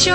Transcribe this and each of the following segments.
xin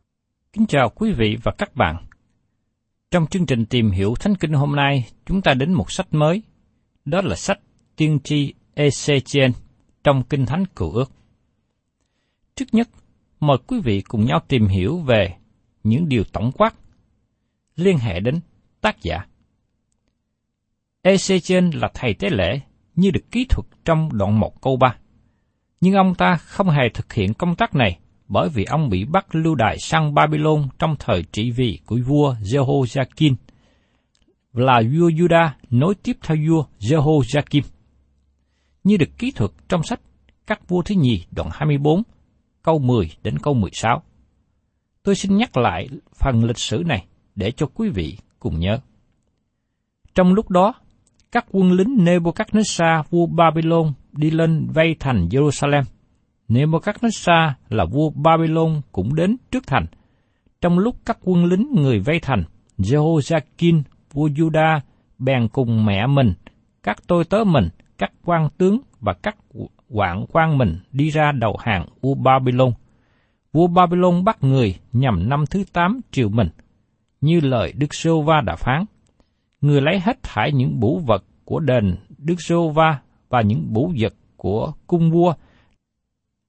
Kính chào quý vị và các bạn. Trong chương trình tìm hiểu Thánh Kinh hôm nay, chúng ta đến một sách mới. Đó là sách Tiên tri Ezechiel trong Kinh Thánh Cựu Ước. Trước nhất, mời quý vị cùng nhau tìm hiểu về những điều tổng quát liên hệ đến tác giả. Ezechiel là thầy tế lễ như được kỹ thuật trong đoạn 1 câu 3. Nhưng ông ta không hề thực hiện công tác này bởi vì ông bị bắt lưu đày sang Babylon trong thời trị vì của vua Jehoiakim, là vua Juda nối tiếp theo vua Jehoiakim. Như được kỹ thuật trong sách Các vua thứ nhì đoạn 24, câu 10 đến câu 16. Tôi xin nhắc lại phần lịch sử này để cho quý vị cùng nhớ. Trong lúc đó, các quân lính Nebuchadnezzar vua Babylon đi lên vây thành Jerusalem. Nebuchadnezzar là vua Babylon cũng đến trước thành. Trong lúc các quân lính người vây thành, Jehoiakim vua Juda bèn cùng mẹ mình, các tôi tớ mình, các quan tướng và các quản quan mình đi ra đầu hàng vua Babylon. Vua Babylon bắt người nhằm năm thứ tám triều mình, như lời Đức Sô Va đã phán. Người lấy hết thải những bủ vật của đền Đức Sô Va và những bủ vật của cung vua,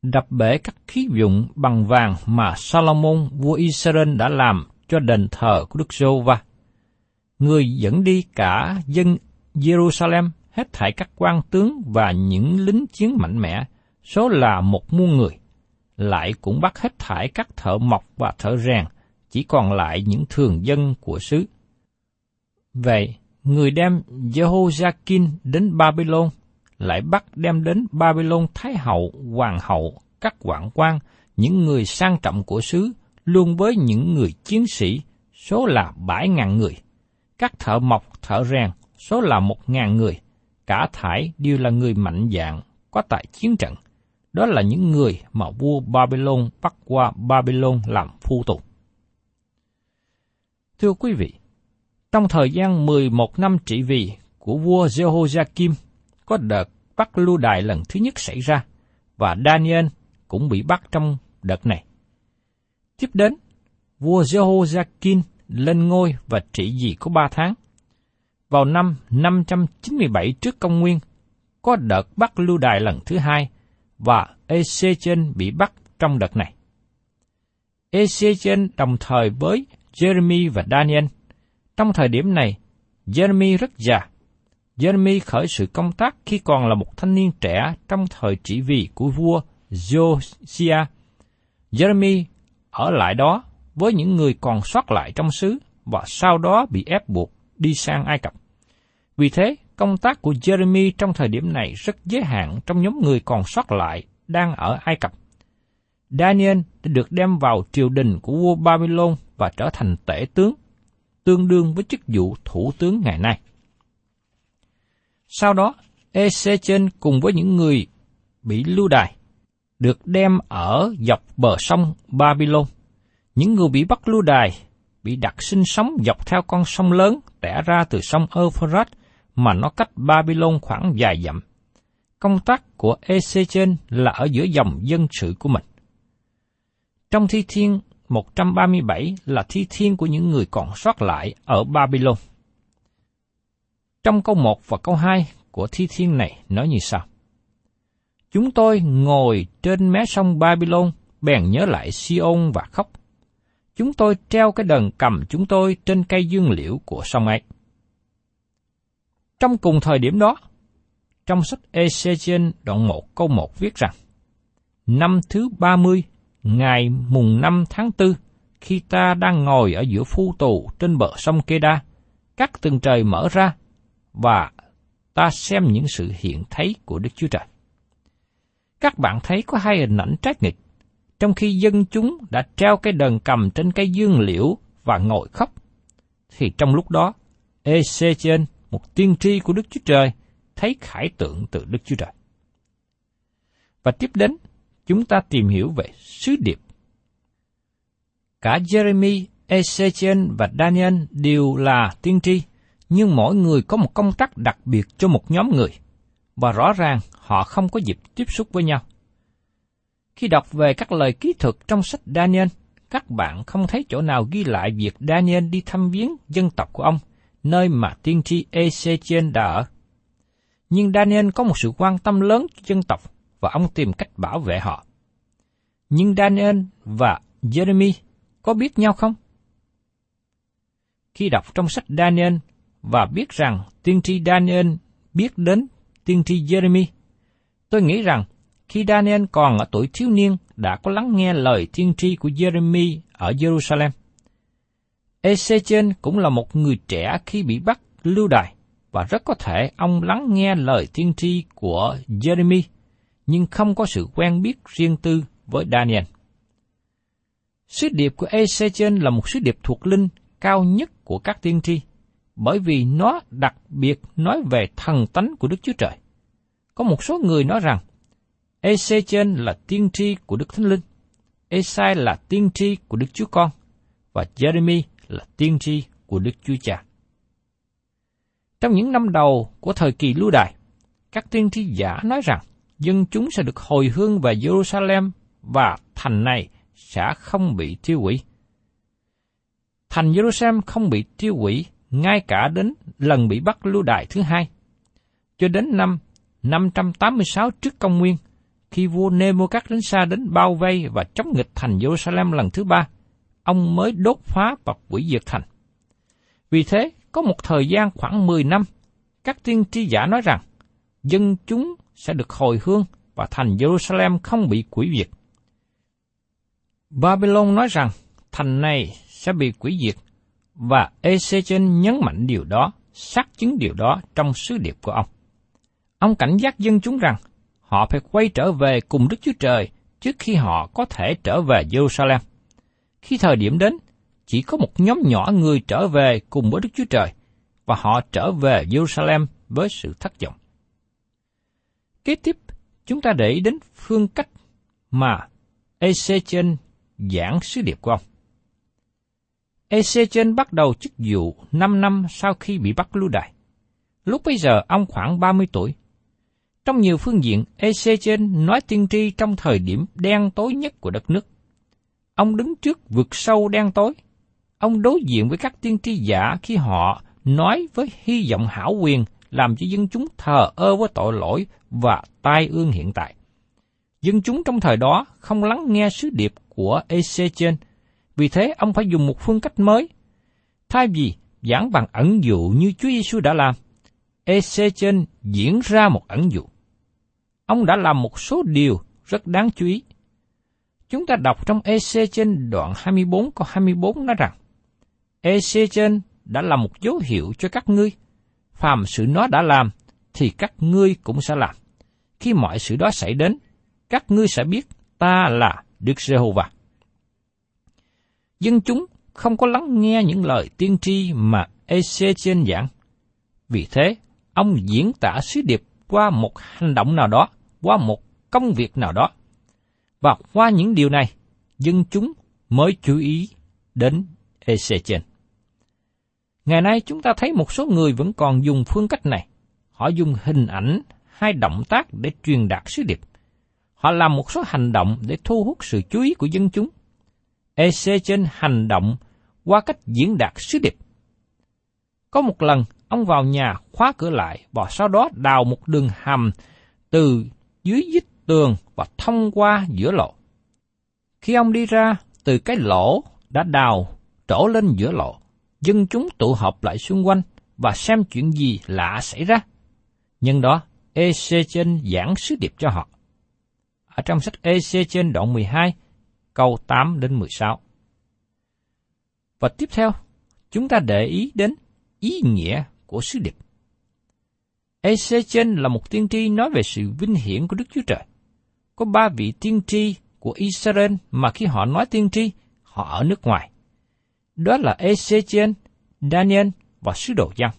đập bể các khí dụng bằng vàng mà Salomon vua Israel đã làm cho đền thờ của Đức giê va Người dẫn đi cả dân Jerusalem hết thảy các quan tướng và những lính chiến mạnh mẽ, số là một muôn người. Lại cũng bắt hết thảy các thợ mộc và thợ rèn, chỉ còn lại những thường dân của xứ. Vậy, người đem Jehoiakim đến Babylon, lại bắt đem đến Babylon Thái hậu, hoàng hậu, các quảng quan, những người sang trọng của xứ, luôn với những người chiến sĩ, số là bảy ngàn người. Các thợ mộc, thợ rèn, số là một ngàn người. Cả thải đều là người mạnh dạng, có tại chiến trận. Đó là những người mà vua Babylon bắt qua Babylon làm phu tù. Thưa quý vị, trong thời gian 11 năm trị vì của vua Jehoiakim, có đợt bắt lưu đài lần thứ nhất xảy ra, và Daniel cũng bị bắt trong đợt này. Tiếp đến, vua Jehoiakim lên ngôi và trị vì có ba tháng. Vào năm 597 trước công nguyên, có đợt bắt lưu đài lần thứ hai, và Ezechen bị bắt trong đợt này. Ezechen đồng thời với Jeremy và Daniel. Trong thời điểm này, Jeremy rất già. Jeremy khởi sự công tác khi còn là một thanh niên trẻ trong thời trị vì của vua Josiah. Jeremy ở lại đó với những người còn sót lại trong xứ và sau đó bị ép buộc đi sang Ai Cập. Vì thế, công tác của Jeremy trong thời điểm này rất giới hạn trong nhóm người còn sót lại đang ở Ai Cập. Daniel đã được đem vào triều đình của vua Babylon và trở thành tể tướng, tương đương với chức vụ thủ tướng ngày nay. Sau đó, Ezechen cùng với những người bị lưu đày được đem ở dọc bờ sông Babylon. Những người bị bắt lưu đày bị đặt sinh sống dọc theo con sông lớn tẻ ra từ sông Euphrates mà nó cách Babylon khoảng vài dặm. Công tác của Ezechen là ở giữa dòng dân sự của mình. Trong thi thiên 137 là thi thiên của những người còn sót lại ở Babylon. Trong câu 1 và câu 2 của thi thiên này nói như sau. Chúng tôi ngồi trên mé sông Babylon, bèn nhớ lại Sion và khóc. Chúng tôi treo cái đờn cầm chúng tôi trên cây dương liễu của sông ấy. Trong cùng thời điểm đó, trong sách Ezechiel đoạn 1 câu 1 viết rằng, Năm thứ 30, ngày mùng 5 tháng 4, khi ta đang ngồi ở giữa phu tù trên bờ sông Keda, các tầng trời mở ra, và ta xem những sự hiện thấy của Đức Chúa Trời. Các bạn thấy có hai hình ảnh trái nghịch, trong khi dân chúng đã treo cái đờn cầm trên cây dương liễu và ngồi khóc, thì trong lúc đó, Ezechiel, một tiên tri của Đức Chúa Trời, thấy khải tượng từ Đức Chúa Trời. Và tiếp đến, chúng ta tìm hiểu về sứ điệp. Cả Jeremy, Ezechiel và Daniel đều là tiên tri, nhưng mỗi người có một công tác đặc biệt cho một nhóm người, và rõ ràng họ không có dịp tiếp xúc với nhau. Khi đọc về các lời ký thuật trong sách Daniel, các bạn không thấy chỗ nào ghi lại việc Daniel đi thăm viếng dân tộc của ông, nơi mà tiên tri Ezechiel đã ở. Nhưng Daniel có một sự quan tâm lớn cho dân tộc và ông tìm cách bảo vệ họ. Nhưng Daniel và Jeremy có biết nhau không? Khi đọc trong sách Daniel và biết rằng tiên tri Daniel biết đến tiên tri Jeremy, tôi nghĩ rằng khi Daniel còn ở tuổi thiếu niên đã có lắng nghe lời tiên tri của Jeremy ở Jerusalem. Ezechen cũng là một người trẻ khi bị bắt lưu đày và rất có thể ông lắng nghe lời tiên tri của Jeremy nhưng không có sự quen biết riêng tư với Daniel. Sứ điệp của Ezechen là một sứ điệp thuộc linh cao nhất của các tiên tri, bởi vì nó đặc biệt nói về thần tánh của Đức Chúa Trời. Có một số người nói rằng Ezechen là tiên tri của Đức Thánh Linh, Esai là tiên tri của Đức Chúa Con, và Jeremy là tiên tri của Đức Chúa Cha. Trong những năm đầu của thời kỳ lưu đài, các tiên tri giả nói rằng dân chúng sẽ được hồi hương về Jerusalem và thành này sẽ không bị tiêu hủy. Thành Jerusalem không bị tiêu hủy ngay cả đến lần bị bắt lưu đài thứ hai. Cho đến năm 586 trước công nguyên, khi vua Nebuchadnezzar đến bao vây và chống nghịch thành Jerusalem lần thứ ba, ông mới đốt phá và quỷ diệt thành. Vì thế, có một thời gian khoảng 10 năm, các tiên tri giả nói rằng, dân chúng sẽ được hồi hương và thành Jerusalem không bị quỷ diệt. Babylon nói rằng thành này sẽ bị quỷ diệt và Ezechen nhấn mạnh điều đó, xác chứng điều đó trong sứ điệp của ông. Ông cảnh giác dân chúng rằng họ phải quay trở về cùng Đức Chúa Trời trước khi họ có thể trở về Jerusalem. Khi thời điểm đến, chỉ có một nhóm nhỏ người trở về cùng với Đức Chúa Trời, và họ trở về Jerusalem với sự thất vọng. Kế tiếp, chúng ta để ý đến phương cách mà Ezechen giảng sứ điệp của ông. Ezechen bắt đầu chức vụ 5 năm sau khi bị bắt lưu đày. Lúc bây giờ ông khoảng 30 tuổi. Trong nhiều phương diện, Ezechen nói tiên tri trong thời điểm đen tối nhất của đất nước. Ông đứng trước vực sâu đen tối. Ông đối diện với các tiên tri giả khi họ nói với hy vọng hảo quyền làm cho dân chúng thờ ơ với tội lỗi và tai ương hiện tại. Dân chúng trong thời đó không lắng nghe sứ điệp của Ezechen vì thế ông phải dùng một phương cách mới. Thay vì giảng bằng ẩn dụ như Chúa Giêsu đã làm, Ezechen diễn ra một ẩn dụ. Ông đã làm một số điều rất đáng chú ý. Chúng ta đọc trong Ezechen đoạn 24 câu 24 nói rằng, Ezechen đã là một dấu hiệu cho các ngươi. Phàm sự nó đã làm, thì các ngươi cũng sẽ làm. Khi mọi sự đó xảy đến, các ngươi sẽ biết ta là Đức Giê-hô-va. Dân chúng không có lắng nghe những lời tiên tri mà Ezechen giảng. Vì thế, ông diễn tả sứ điệp qua một hành động nào đó, qua một công việc nào đó. Và qua những điều này, dân chúng mới chú ý đến Ezechen. Ngày nay chúng ta thấy một số người vẫn còn dùng phương cách này. Họ dùng hình ảnh hay động tác để truyền đạt sứ điệp. Họ làm một số hành động để thu hút sự chú ý của dân chúng. EC trên hành động qua cách diễn đạt sứ điệp. Có một lần, ông vào nhà khóa cửa lại và sau đó đào một đường hầm từ dưới dít tường và thông qua giữa lộ. Khi ông đi ra từ cái lỗ đã đào trổ lên giữa lộ, dân chúng tụ họp lại xung quanh và xem chuyện gì lạ xảy ra. Nhân đó, EC trên giảng sứ điệp cho họ. Ở trong sách EC trên đoạn 12, câu 8 đến 16. Và tiếp theo, chúng ta để ý đến ý nghĩa của sứ điệp. EC trên là một tiên tri nói về sự vinh hiển của Đức Chúa Trời. Có ba vị tiên tri của Israel mà khi họ nói tiên tri, họ ở nước ngoài. Đó là Ezechen, Daniel và sứ đồ Giăng.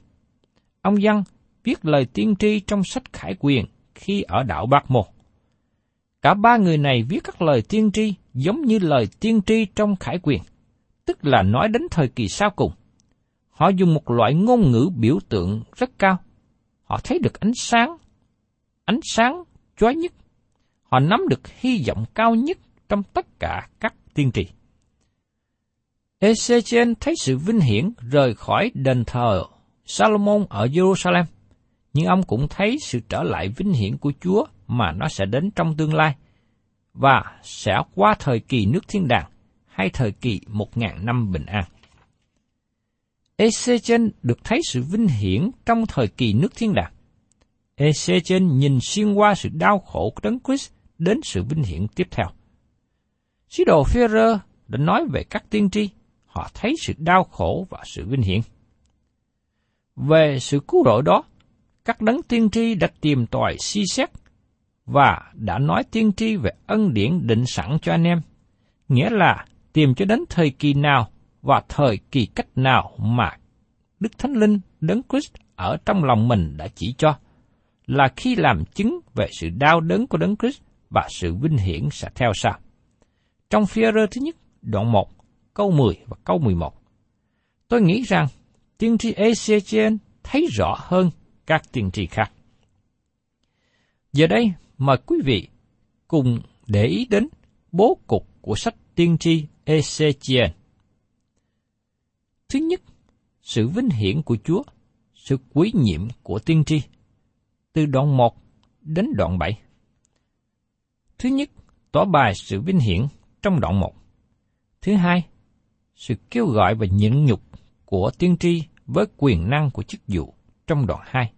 Ông Giăng viết lời tiên tri trong sách Khải Quyền khi ở đảo Bạc Mô. Cả ba người này viết các lời tiên tri giống như lời tiên tri trong Khải Quyền, tức là nói đến thời kỳ sau cùng. Họ dùng một loại ngôn ngữ biểu tượng rất cao. Họ thấy được ánh sáng, ánh sáng chói nhất. Họ nắm được hy vọng cao nhất trong tất cả các tiên tri. Ezechen thấy sự vinh hiển rời khỏi đền thờ Salomon ở Jerusalem, nhưng ông cũng thấy sự trở lại vinh hiển của Chúa mà nó sẽ đến trong tương lai, và sẽ qua thời kỳ nước thiên đàng hay thời kỳ một ngàn năm bình an. Ezechen được thấy sự vinh hiển trong thời kỳ nước thiên đàng. Ezechen nhìn xuyên qua sự đau khổ của Đấng Christ đến sự vinh hiển tiếp theo. Sứ đồ Führer đã nói về các tiên tri họ thấy sự đau khổ và sự vinh hiển. Về sự cứu rỗi đó, các đấng tiên tri đã tìm tòi suy xét và đã nói tiên tri về ân điển định sẵn cho anh em, nghĩa là tìm cho đến thời kỳ nào và thời kỳ cách nào mà Đức Thánh Linh Đấng Christ ở trong lòng mình đã chỉ cho, là khi làm chứng về sự đau đớn của Đấng Christ và sự vinh hiển sẽ theo sau. Trong phía thứ nhất, đoạn 1, câu 10 và câu 11. Tôi nghĩ rằng tiên tri Ezechiel thấy rõ hơn các tiên tri khác. Giờ đây, mời quý vị cùng để ý đến bố cục của sách tiên tri Ezechiel. Thứ nhất, sự vinh hiển của Chúa, sự quý nhiệm của tiên tri. Từ đoạn 1 đến đoạn 7. Thứ nhất, tỏ bài sự vinh hiển trong đoạn 1. Thứ hai, sự kêu gọi và nhịn nhục của tiên tri với quyền năng của chức vụ trong đoạn 2.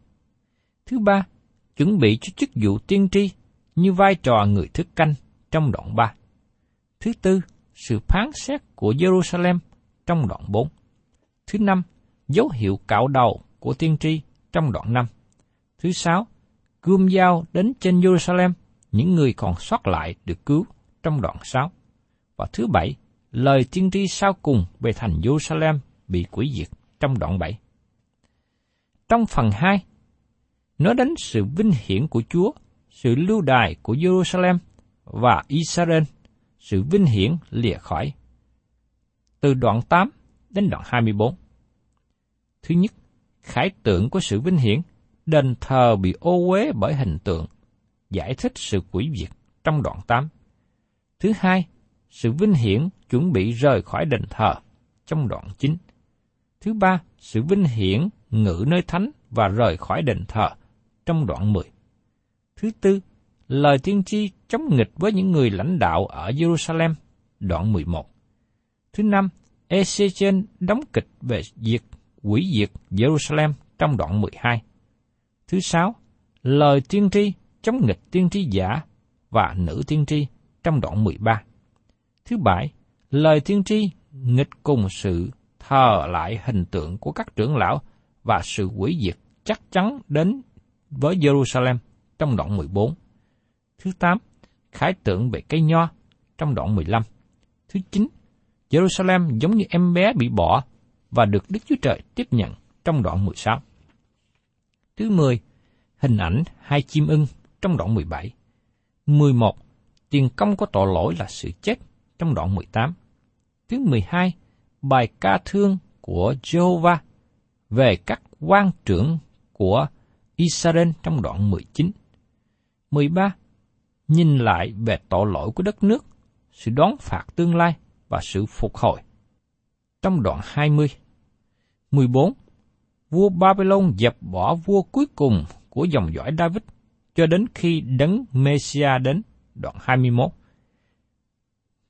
Thứ ba, chuẩn bị cho chức vụ tiên tri như vai trò người thức canh trong đoạn 3. Thứ tư, sự phán xét của Jerusalem trong đoạn 4. Thứ năm, dấu hiệu cạo đầu của tiên tri trong đoạn 5. Thứ sáu, gươm dao đến trên Jerusalem, những người còn sót lại được cứu trong đoạn 6. Và thứ bảy, lời tiên tri sau cùng về thành Jerusalem bị quỷ diệt trong đoạn 7. Trong phần 2, nói đến sự vinh hiển của Chúa, sự lưu đài của Jerusalem và Israel, sự vinh hiển lìa khỏi. Từ đoạn 8 đến đoạn 24. Thứ nhất, khải tượng của sự vinh hiển, đền thờ bị ô uế bởi hình tượng, giải thích sự quỷ diệt trong đoạn 8. Thứ hai, sự vinh hiển chuẩn bị rời khỏi đền thờ trong đoạn 9. Thứ ba, sự vinh hiển ngự nơi thánh và rời khỏi đền thờ trong đoạn 10. Thứ tư, lời tiên tri chống nghịch với những người lãnh đạo ở Jerusalem, đoạn 11. Thứ năm, Ezechiel đóng kịch về việc quỷ diệt Jerusalem trong đoạn 12. Thứ sáu, lời tiên tri chống nghịch tiên tri giả và nữ tiên tri trong đoạn 13. Thứ bảy, lời tiên tri nghịch cùng sự thờ lại hình tượng của các trưởng lão và sự hủy diệt chắc chắn đến với Jerusalem trong đoạn 14. Thứ 8, khái tượng về cây nho trong đoạn 15. Thứ 9, Jerusalem giống như em bé bị bỏ và được Đức Chúa Trời tiếp nhận trong đoạn 16. Thứ 10, hình ảnh hai chim ưng trong đoạn 17. 11, tiền công của tội lỗi là sự chết trong đoạn 18. Thứ 12, bài ca thương của Jehovah về các quan trưởng của Israel trong đoạn 19. 13. Nhìn lại về tội lỗi của đất nước, sự đón phạt tương lai và sự phục hồi. Trong đoạn 20. 14. Vua Babylon dẹp bỏ vua cuối cùng của dòng dõi David cho đến khi đấng Messiah đến, đoạn 21.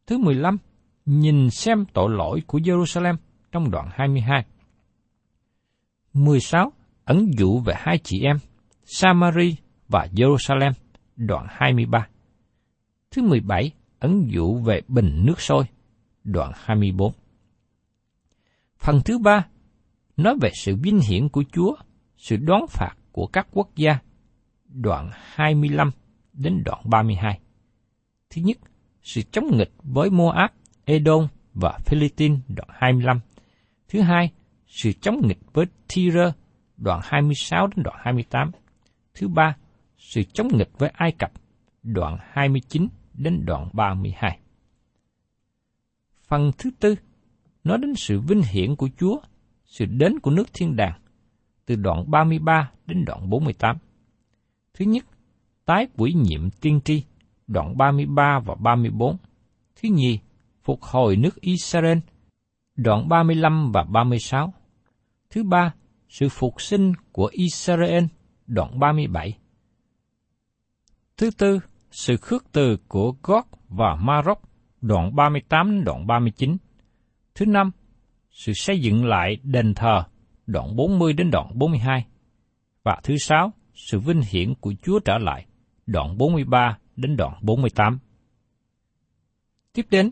Thứ 15. Nhìn xem tội lỗi của Jerusalem trong đoạn 22. 16. Ẩn dụ về hai chị em, Samari và Jerusalem, đoạn 23. Thứ 17. Ẩn dụ về bình nước sôi, đoạn 24. Phần thứ ba nói về sự vinh hiển của Chúa, sự đoán phạt của các quốc gia, đoạn 25 đến đoạn 32. Thứ nhất, sự chống nghịch với Moab, Edom và Philippines, đoạn 25. Thứ hai, sự chống nghịch với Tyre, đoạn 26 đến đoạn 28. Thứ ba, sự chống nghịch với Ai Cập, đoạn 29 đến đoạn 32. Phần thứ tư, nói đến sự vinh hiển của Chúa, sự đến của nước thiên đàng, từ đoạn 33 đến đoạn 48. Thứ nhất, tái quỷ nhiệm tiên tri, đoạn 33 và 34. Thứ nhì, phục hồi nước Israel, đoạn 35 và 36. Thứ ba, sự phục sinh của Israel, đoạn 37. Thứ tư, sự khước từ của Gog và Maroc, đoạn 38 đến đoạn 39. Thứ năm, sự xây dựng lại đền thờ, đoạn 40 đến đoạn 42. Và thứ sáu, sự vinh hiển của Chúa trở lại, đoạn 43 đến đoạn 48. Tiếp đến,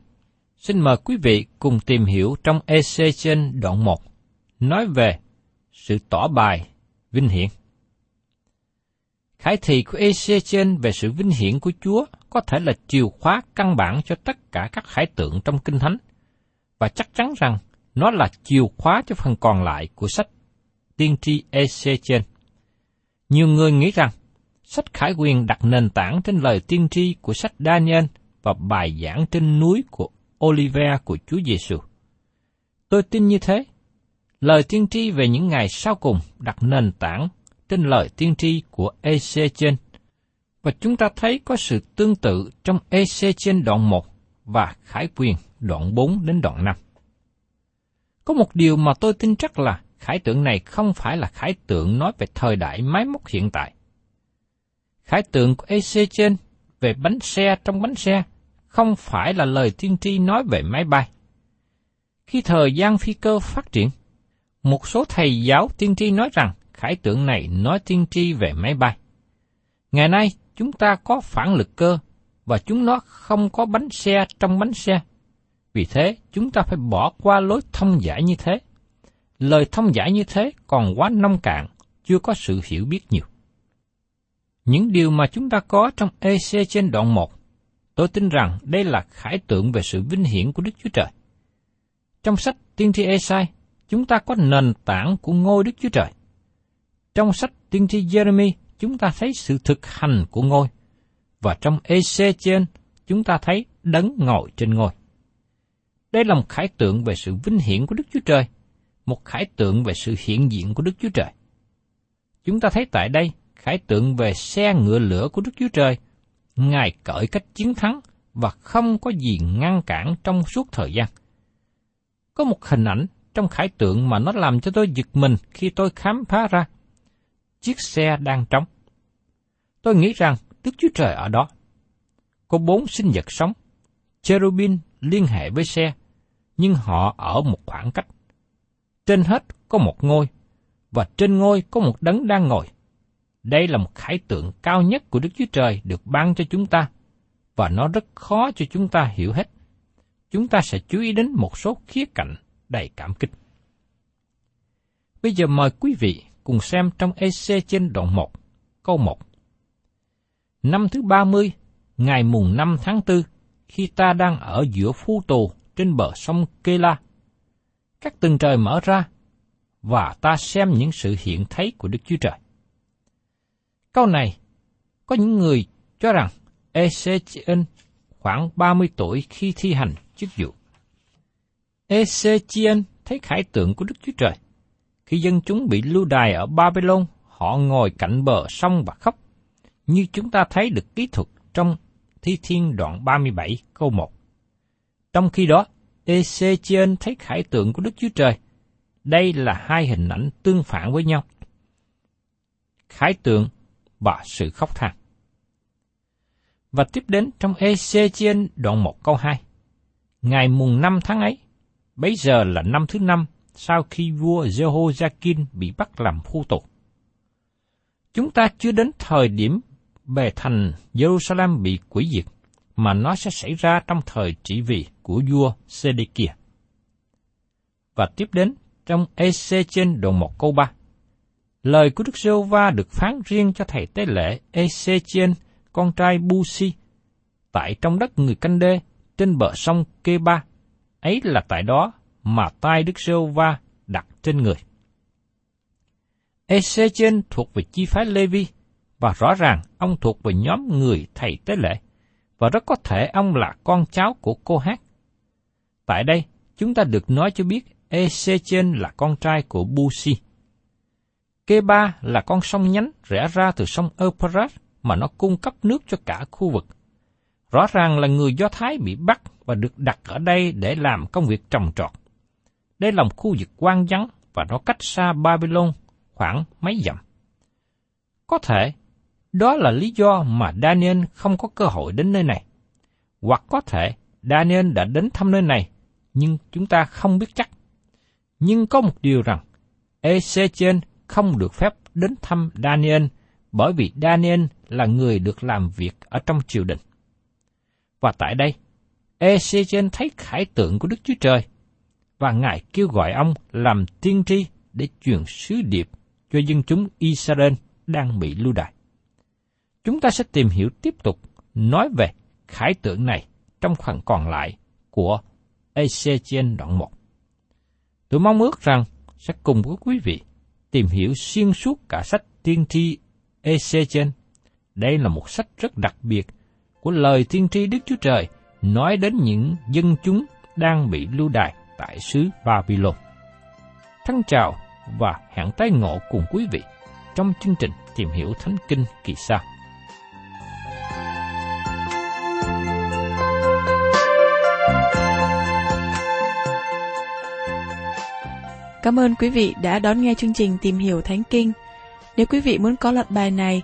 xin mời quý vị cùng tìm hiểu trong EC trên đoạn 1, nói về sự tỏ bài vinh hiển. Khải thị của EC trên về sự vinh hiển của Chúa có thể là chìa khóa căn bản cho tất cả các khải tượng trong Kinh Thánh, và chắc chắn rằng nó là chìa khóa cho phần còn lại của sách tiên tri EC trên. Nhiều người nghĩ rằng sách khải quyền đặt nền tảng trên lời tiên tri của sách Daniel và bài giảng trên núi của Oliver của Chúa Giêsu. Tôi tin như thế. Lời tiên tri về những ngày sau cùng đặt nền tảng trên lời tiên tri của EC trên. Và chúng ta thấy có sự tương tự trong EC trên đoạn 1 và Khải quyền đoạn 4 đến đoạn 5. Có một điều mà tôi tin chắc là khải tượng này không phải là khải tượng nói về thời đại máy móc hiện tại. Khải tượng của EC trên về bánh xe trong bánh xe không phải là lời tiên tri nói về máy bay. Khi thời gian phi cơ phát triển, một số thầy giáo tiên tri nói rằng khải tượng này nói tiên tri về máy bay. Ngày nay, chúng ta có phản lực cơ và chúng nó không có bánh xe trong bánh xe. Vì thế, chúng ta phải bỏ qua lối thông giải như thế. Lời thông giải như thế còn quá nông cạn, chưa có sự hiểu biết nhiều. Những điều mà chúng ta có trong EC trên đoạn 1, tôi tin rằng đây là khải tượng về sự vinh hiển của Đức Chúa Trời. Trong sách Tiên tri Esai, chúng ta có nền tảng của ngôi Đức Chúa Trời. Trong sách Tiên tri Jeremy, chúng ta thấy sự thực hành của ngôi. Và trong EC trên, chúng ta thấy đấng ngồi trên ngôi. Đây là một khải tượng về sự vinh hiển của Đức Chúa Trời, một khải tượng về sự hiện diện của Đức Chúa Trời. Chúng ta thấy tại đây khải tượng về xe ngựa lửa của Đức Chúa Trời, Ngài cởi cách chiến thắng và không có gì ngăn cản trong suốt thời gian. Có một hình ảnh trong khải tượng mà nó làm cho tôi giật mình khi tôi khám phá ra. Chiếc xe đang trống. Tôi nghĩ rằng Đức Chúa Trời ở đó. Có bốn sinh vật sống. Cherubin liên hệ với xe, nhưng họ ở một khoảng cách. Trên hết có một ngôi, và trên ngôi có một đấng đang ngồi. Đây là một khải tượng cao nhất của Đức Chúa Trời được ban cho chúng ta, và nó rất khó cho chúng ta hiểu hết. Chúng ta sẽ chú ý đến một số khía cạnh đầy cảm kích. Bây giờ mời quý vị cùng xem trong EC trên đoạn 1, câu 1. Năm thứ 30, ngày mùng 5 tháng 4, khi ta đang ở giữa phu tù trên bờ sông Kê La, các tầng trời mở ra, và ta xem những sự hiện thấy của Đức Chúa Trời. Câu này, có những người cho rằng EC khoảng 30 tuổi khi thi hành chức vụ. Ezechiel thấy khải tượng của Đức Chúa Trời. Khi dân chúng bị lưu đày ở Babylon, họ ngồi cạnh bờ sông và khóc, như chúng ta thấy được kỹ thuật trong Thi Thiên đoạn 37 câu 1. Trong khi đó, Ezechiel thấy khải tượng của Đức Chúa Trời. Đây là hai hình ảnh tương phản với nhau. Khải tượng và sự khóc than. Và tiếp đến trong Ezechiel đoạn 1 câu 2. Ngày mùng 5 tháng ấy, bấy giờ là năm thứ năm sau khi vua Jehoiakim bị bắt làm phu tù. Chúng ta chưa đến thời điểm bề thành Jerusalem bị quỷ diệt, mà nó sẽ xảy ra trong thời trị vì của vua Sê-đê-kia. Và tiếp đến trong EC trên đoạn 1 câu 3. Lời của Đức giê va được phán riêng cho thầy tế lễ Ezechiel, con trai Busi, tại trong đất người canh đê, trên bờ sông Kê-ba. Ấy là tại đó mà tai Đức giê va đặt trên người. Ezechiel thuộc về chi phái Levi, và rõ ràng ông thuộc về nhóm người thầy tế lễ, và rất có thể ông là con cháu của cô hát. Tại đây, chúng ta được nói cho biết Ezechiel là con trai của Busi. Kê-ba là con sông nhánh rẽ ra từ sông Euphrates mà nó cung cấp nước cho cả khu vực. Rõ ràng là người Do Thái bị bắt và được đặt ở đây để làm công việc trồng trọt. Đây là một khu vực quan vắng và nó cách xa Babylon khoảng mấy dặm. Có thể, đó là lý do mà Daniel không có cơ hội đến nơi này. Hoặc có thể Daniel đã đến thăm nơi này, nhưng chúng ta không biết chắc. Nhưng có một điều rằng, Ezechen không được phép đến thăm Daniel bởi vì Daniel là người được làm việc ở trong triều đình. Và tại đây, Ezechiel thấy khải tượng của Đức Chúa Trời và Ngài kêu gọi ông làm tiên tri để truyền sứ điệp cho dân chúng Israel đang bị lưu đày. Chúng ta sẽ tìm hiểu tiếp tục nói về khải tượng này trong phần còn lại của Ezechiel đoạn 1. Tôi mong ước rằng sẽ cùng với quý vị tìm hiểu xuyên suốt cả sách tiên tri Ezechiel. Đây là một sách rất đặc biệt của lời tiên tri Đức Chúa Trời nói đến những dân chúng đang bị lưu đày tại xứ Babylon. Thân chào và hẹn tái ngộ cùng quý vị trong chương trình Tìm hiểu Thánh Kinh kỳ sau. Cảm ơn quý vị đã đón nghe chương trình Tìm hiểu Thánh Kinh. Nếu quý vị muốn có loạt bài này,